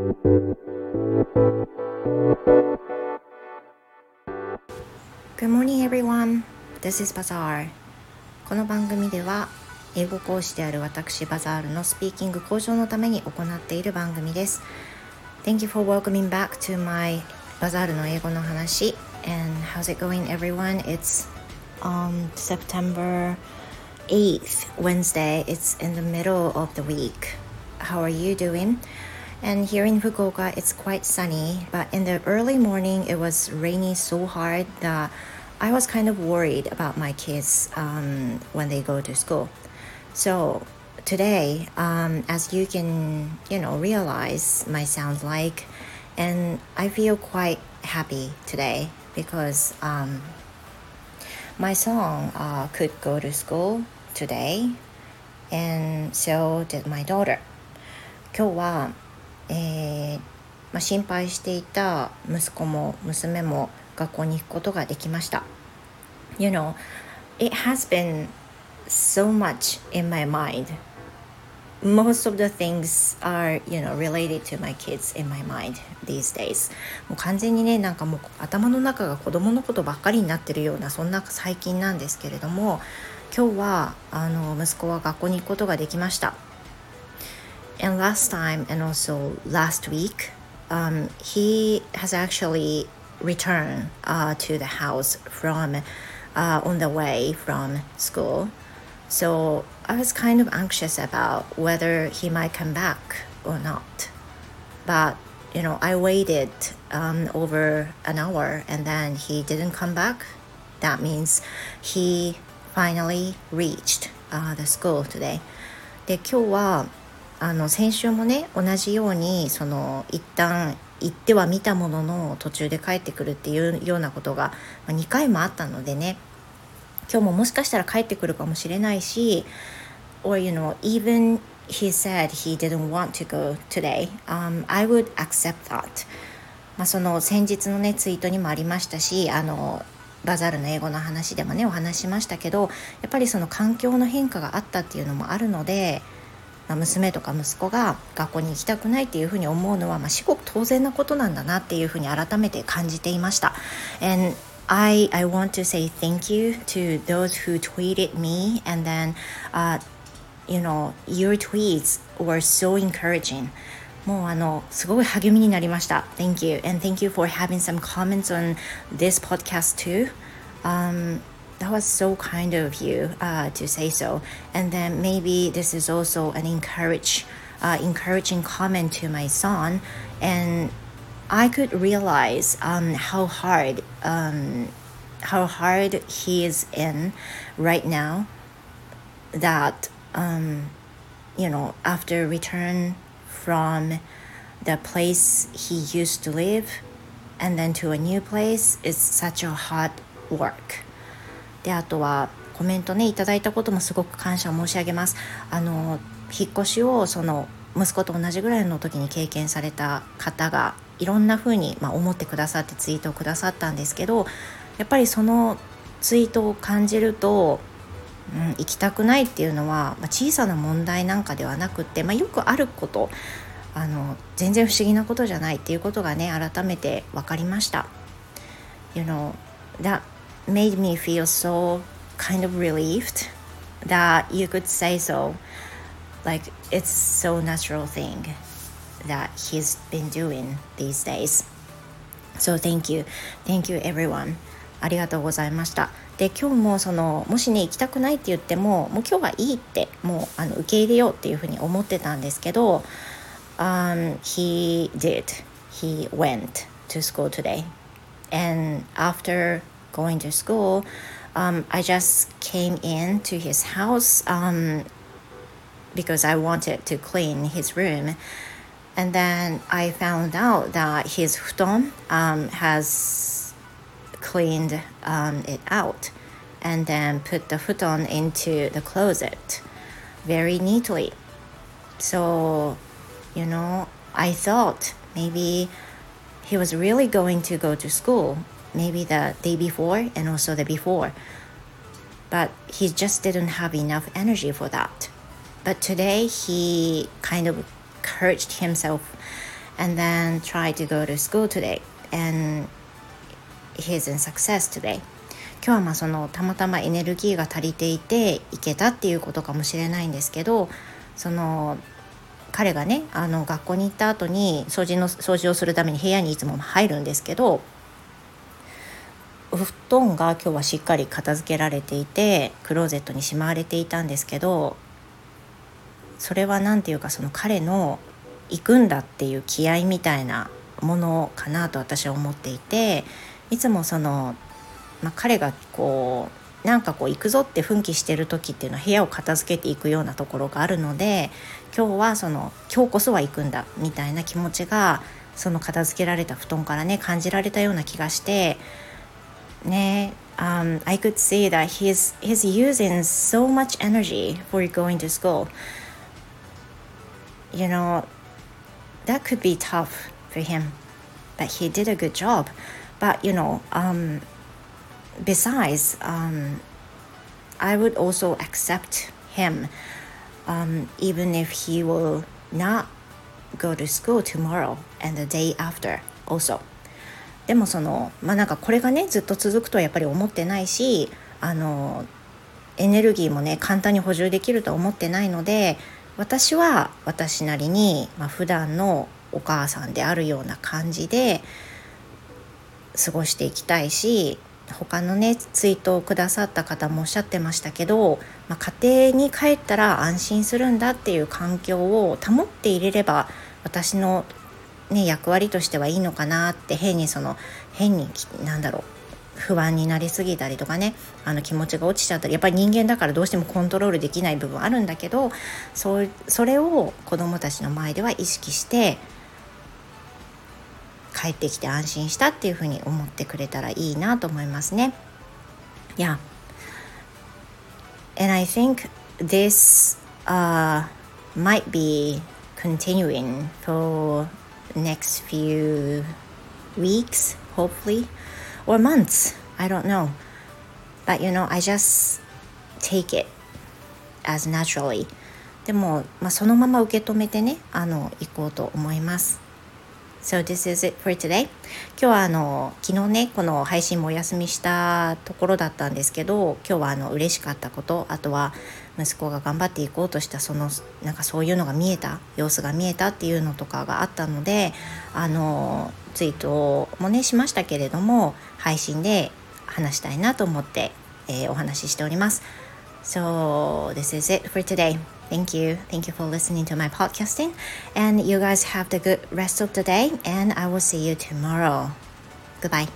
Good morning everyone. This is Bazaar. この番組では英語講師である私バザールのスピーキング向上のために行っている番組です。Thank you for welcoming back to my バザールの英語の話 and how's it going everyone? It's on September 8th, Wednesday. It's in the middle of the week. How are you doing? And here in Fukuoka, it's quite sunny, but in the early morning, it was rainy so hard that I was kind of worried about my kids um, when they go to school. So today, um, as you can, you know, realize my sound like, and I feel quite happy today because um, my song uh, could go to school today, and so did my daughter. 今日は えー、まあ、心配していた息子も娘も学校に行くことができました。You know, it has been so much in my mind. Most of the things are, you know, related to my kids in my mind these days. もう完全にね、なんかもう頭の中が子供のことばっかりになってるような、そんな最近なんですけれども、今日はあの息子は学校に行くことができました。and last time and also last week um, he has actually returned uh, to the house from uh, on the way from school so i was kind of anxious about whether he might come back or not but you know i waited um, over an hour and then he didn't come back that means he finally reached uh, the school today で今日は あの先週もね同じようにその一旦行っては見たものの途中で帰ってくるっていうようなことが2回もあったのでね今日ももしかしたら帰ってくるかもしれないし or you know even he said he didn't want to go today、um, I would accept that. まあその先日のねツイートにもありましたしあのバザールの英語の話でもねお話しましたけどやっぱりその環境の変化があったっていうのもあるのでまあ、娘とか息子が学校に行きたくないっていうふうに思うのは、まあ、至極当然なことなんだなっていうふうに改めて感じていました。And I, I want to say thank you to those who tweeted me and then、uh, you know your tweets were so encouraging もうあのすごい励みになりました Thank you and thank you for having some comments on this podcast too、um, that was so kind of you uh, to say so. And then maybe this is also an encourage, uh, encouraging comment to my son, and I could realize um, how hard, um, how hard he is in right now. That um, you know, after return from the place he used to live, and then to a new place, it's such a hard work. であとはコメントねいただいたこともすごく感謝申し上げますあの引っ越しをその息子と同じぐらいの時に経験された方がいろんな風にま、思ってくださってツイートをくださったんですけどやっぱりそのツイートを感じると、うん、行きたくないっていうのは、まあ、小さな問題なんかではなくって、まあ、よくあることあの全然不思議なことじゃないっていうことがね改めて分かりました。You know, that made me feel so kind of relieved that you could say so. Like it's so natural thing that he's been doing these days. So thank you. Thank you everyone. ありがとうございました。で今日もそのもしね行きたくないって言ってももう今日はいいってもうあの受け入れようっていうふうに思ってたんですけど、um, he did. He went to school today. And after going to school, um, I just came in to his house um, because I wanted to clean his room. And then I found out that his futon um, has cleaned um, it out and then put the futon into the closet very neatly. So, you know, I thought maybe he was really going to go to school maybe the day before and also the before. But he just didn't have enough energy for that. But today he kind of encouraged himself and then try to go to school today and he's in success today 今日はまあそのたまたまエネルギーが足りていていけたっていうことかもしれないんですけどその彼がねあの学校に行った後に掃除の掃除をするために部屋にいつも入るんですけどお布団が今日はしっかり片付けられていてクローゼットにしまわれていたんですけどそれは何て言うかその彼の行くんだっていう気合みたいなものかなと私は思っていていつもその、まあ、彼がこうなんかこう行くぞって奮起してる時っていうのは部屋を片付けていくようなところがあるので今日はその今日こそは行くんだみたいな気持ちがその片付けられた布団からね感じられたような気がしてね um, I could see that he's, he's using so much energy for going to school. You know that could be tough for him but he did a good job. But you know um, besides um, i would also accept him um, even if he will not go to school tomorrow and the day after also でもそのまあなんかこれがねずっと続くとはやっぱり思ってないしあのエネルギーもね簡単に補充できるとは思ってないので私は私なりに、まあ、普段のお母さんであるような感じで過ごしていきたいし他のねツイートをくださった方もおっしゃってましたけど、まあ、家庭に帰ったら安心するんだっていう環境を保っていれれば私の、ね、役割としてはいいのかなって変にその変になんだろう不安になりすぎたりとかねあの気持ちが落ちちゃったりやっぱり人間だからどうしてもコントロールできない部分あるんだけどそそれを子どもたちの前では意識して帰ってきて安心したっていうふうに思ってくれたらいいなと思いますね。Yeah. And I think this uh, might be continuing for next few weeks, hopefully, or months. I don't know. But you know, I just take it as naturally. でも、まあ、そのまま受け止めてね、あの、行こうと思います。So this is it for today. 今日はあの昨日ねこの配信もお休みしたところだったんですけど今日はあの嬉しかったことあとは息子が頑張っていこうとしたそのなんかそういうのが見えた様子が見えたっていうのとかがあったのであのツイートもねしましたけれども配信で話したいなと思って、えー、お話ししております。So this is it for today. Thank you. Thank you for listening to my podcasting. And you guys have the good rest of the day. And I will see you tomorrow. Goodbye.